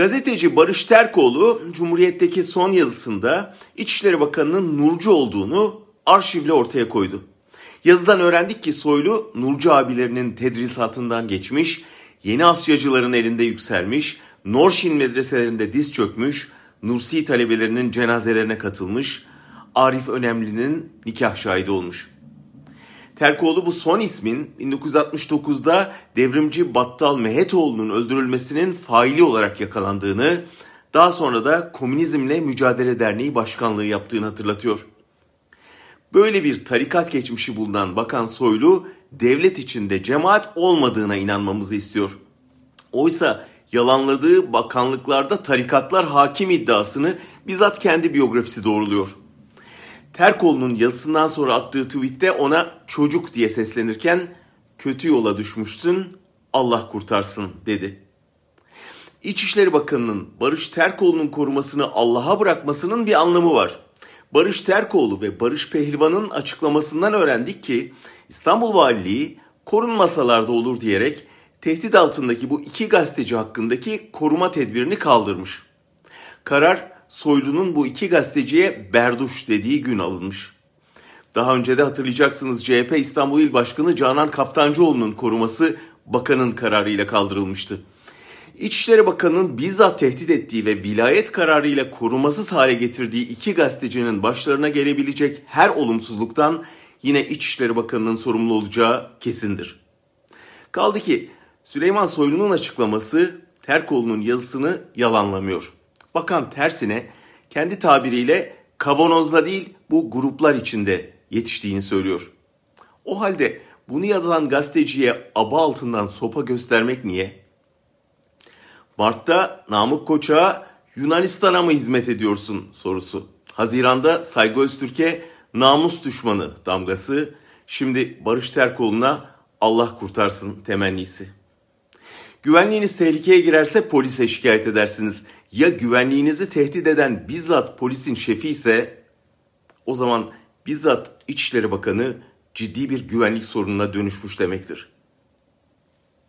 Gazeteci Barış Terkoğlu Cumhuriyet'teki son yazısında İçişleri Bakanı'nın Nurcu olduğunu arşivle ortaya koydu. Yazıdan öğrendik ki Soylu Nurcu abilerinin tedrisatından geçmiş, yeni Asyacıların elinde yükselmiş, Norşin medreselerinde diz çökmüş, Nursi talebelerinin cenazelerine katılmış, Arif Önemli'nin nikah şahidi olmuş. Terkoğlu bu son ismin 1969'da devrimci Battal Mehetoğlu'nun öldürülmesinin faili olarak yakalandığını, daha sonra da Komünizmle Mücadele Derneği başkanlığı yaptığını hatırlatıyor. Böyle bir tarikat geçmişi bulunan Bakan Soylu, devlet içinde cemaat olmadığına inanmamızı istiyor. Oysa yalanladığı bakanlıklarda tarikatlar hakim iddiasını bizzat kendi biyografisi doğruluyor. Terkoğlu'nun yazısından sonra attığı tweette ona çocuk diye seslenirken kötü yola düşmüşsün Allah kurtarsın dedi. İçişleri Bakanı'nın Barış Terkoğlu'nun korumasını Allah'a bırakmasının bir anlamı var. Barış Terkoğlu ve Barış Pehlivan'ın açıklamasından öğrendik ki İstanbul Valiliği korunmasalarda olur diyerek tehdit altındaki bu iki gazeteci hakkındaki koruma tedbirini kaldırmış. Karar Soylu'nun bu iki gazeteciye berduş dediği gün alınmış. Daha önce de hatırlayacaksınız CHP İstanbul İl Başkanı Canan Kaftancıoğlu'nun koruması bakanın kararıyla kaldırılmıştı. İçişleri Bakanı'nın bizzat tehdit ettiği ve vilayet kararıyla korumasız hale getirdiği iki gazetecinin başlarına gelebilecek her olumsuzluktan yine İçişleri Bakanı'nın sorumlu olacağı kesindir. Kaldı ki Süleyman Soylu'nun açıklaması Terkoğlu'nun yazısını yalanlamıyor. Bakan tersine kendi tabiriyle kavanozla değil bu gruplar içinde yetiştiğini söylüyor. O halde bunu yazan gazeteciye aba altından sopa göstermek niye? Mart'ta Namık Koç'a Yunanistan'a mı hizmet ediyorsun sorusu. Haziranda Saygı Öztürk'e namus düşmanı damgası. Şimdi Barış Terkoğlu'na Allah kurtarsın temennisi. Güvenliğiniz tehlikeye girerse polise şikayet edersiniz. Ya güvenliğinizi tehdit eden bizzat polisin şefi ise o zaman bizzat İçişleri Bakanı ciddi bir güvenlik sorununa dönüşmüş demektir.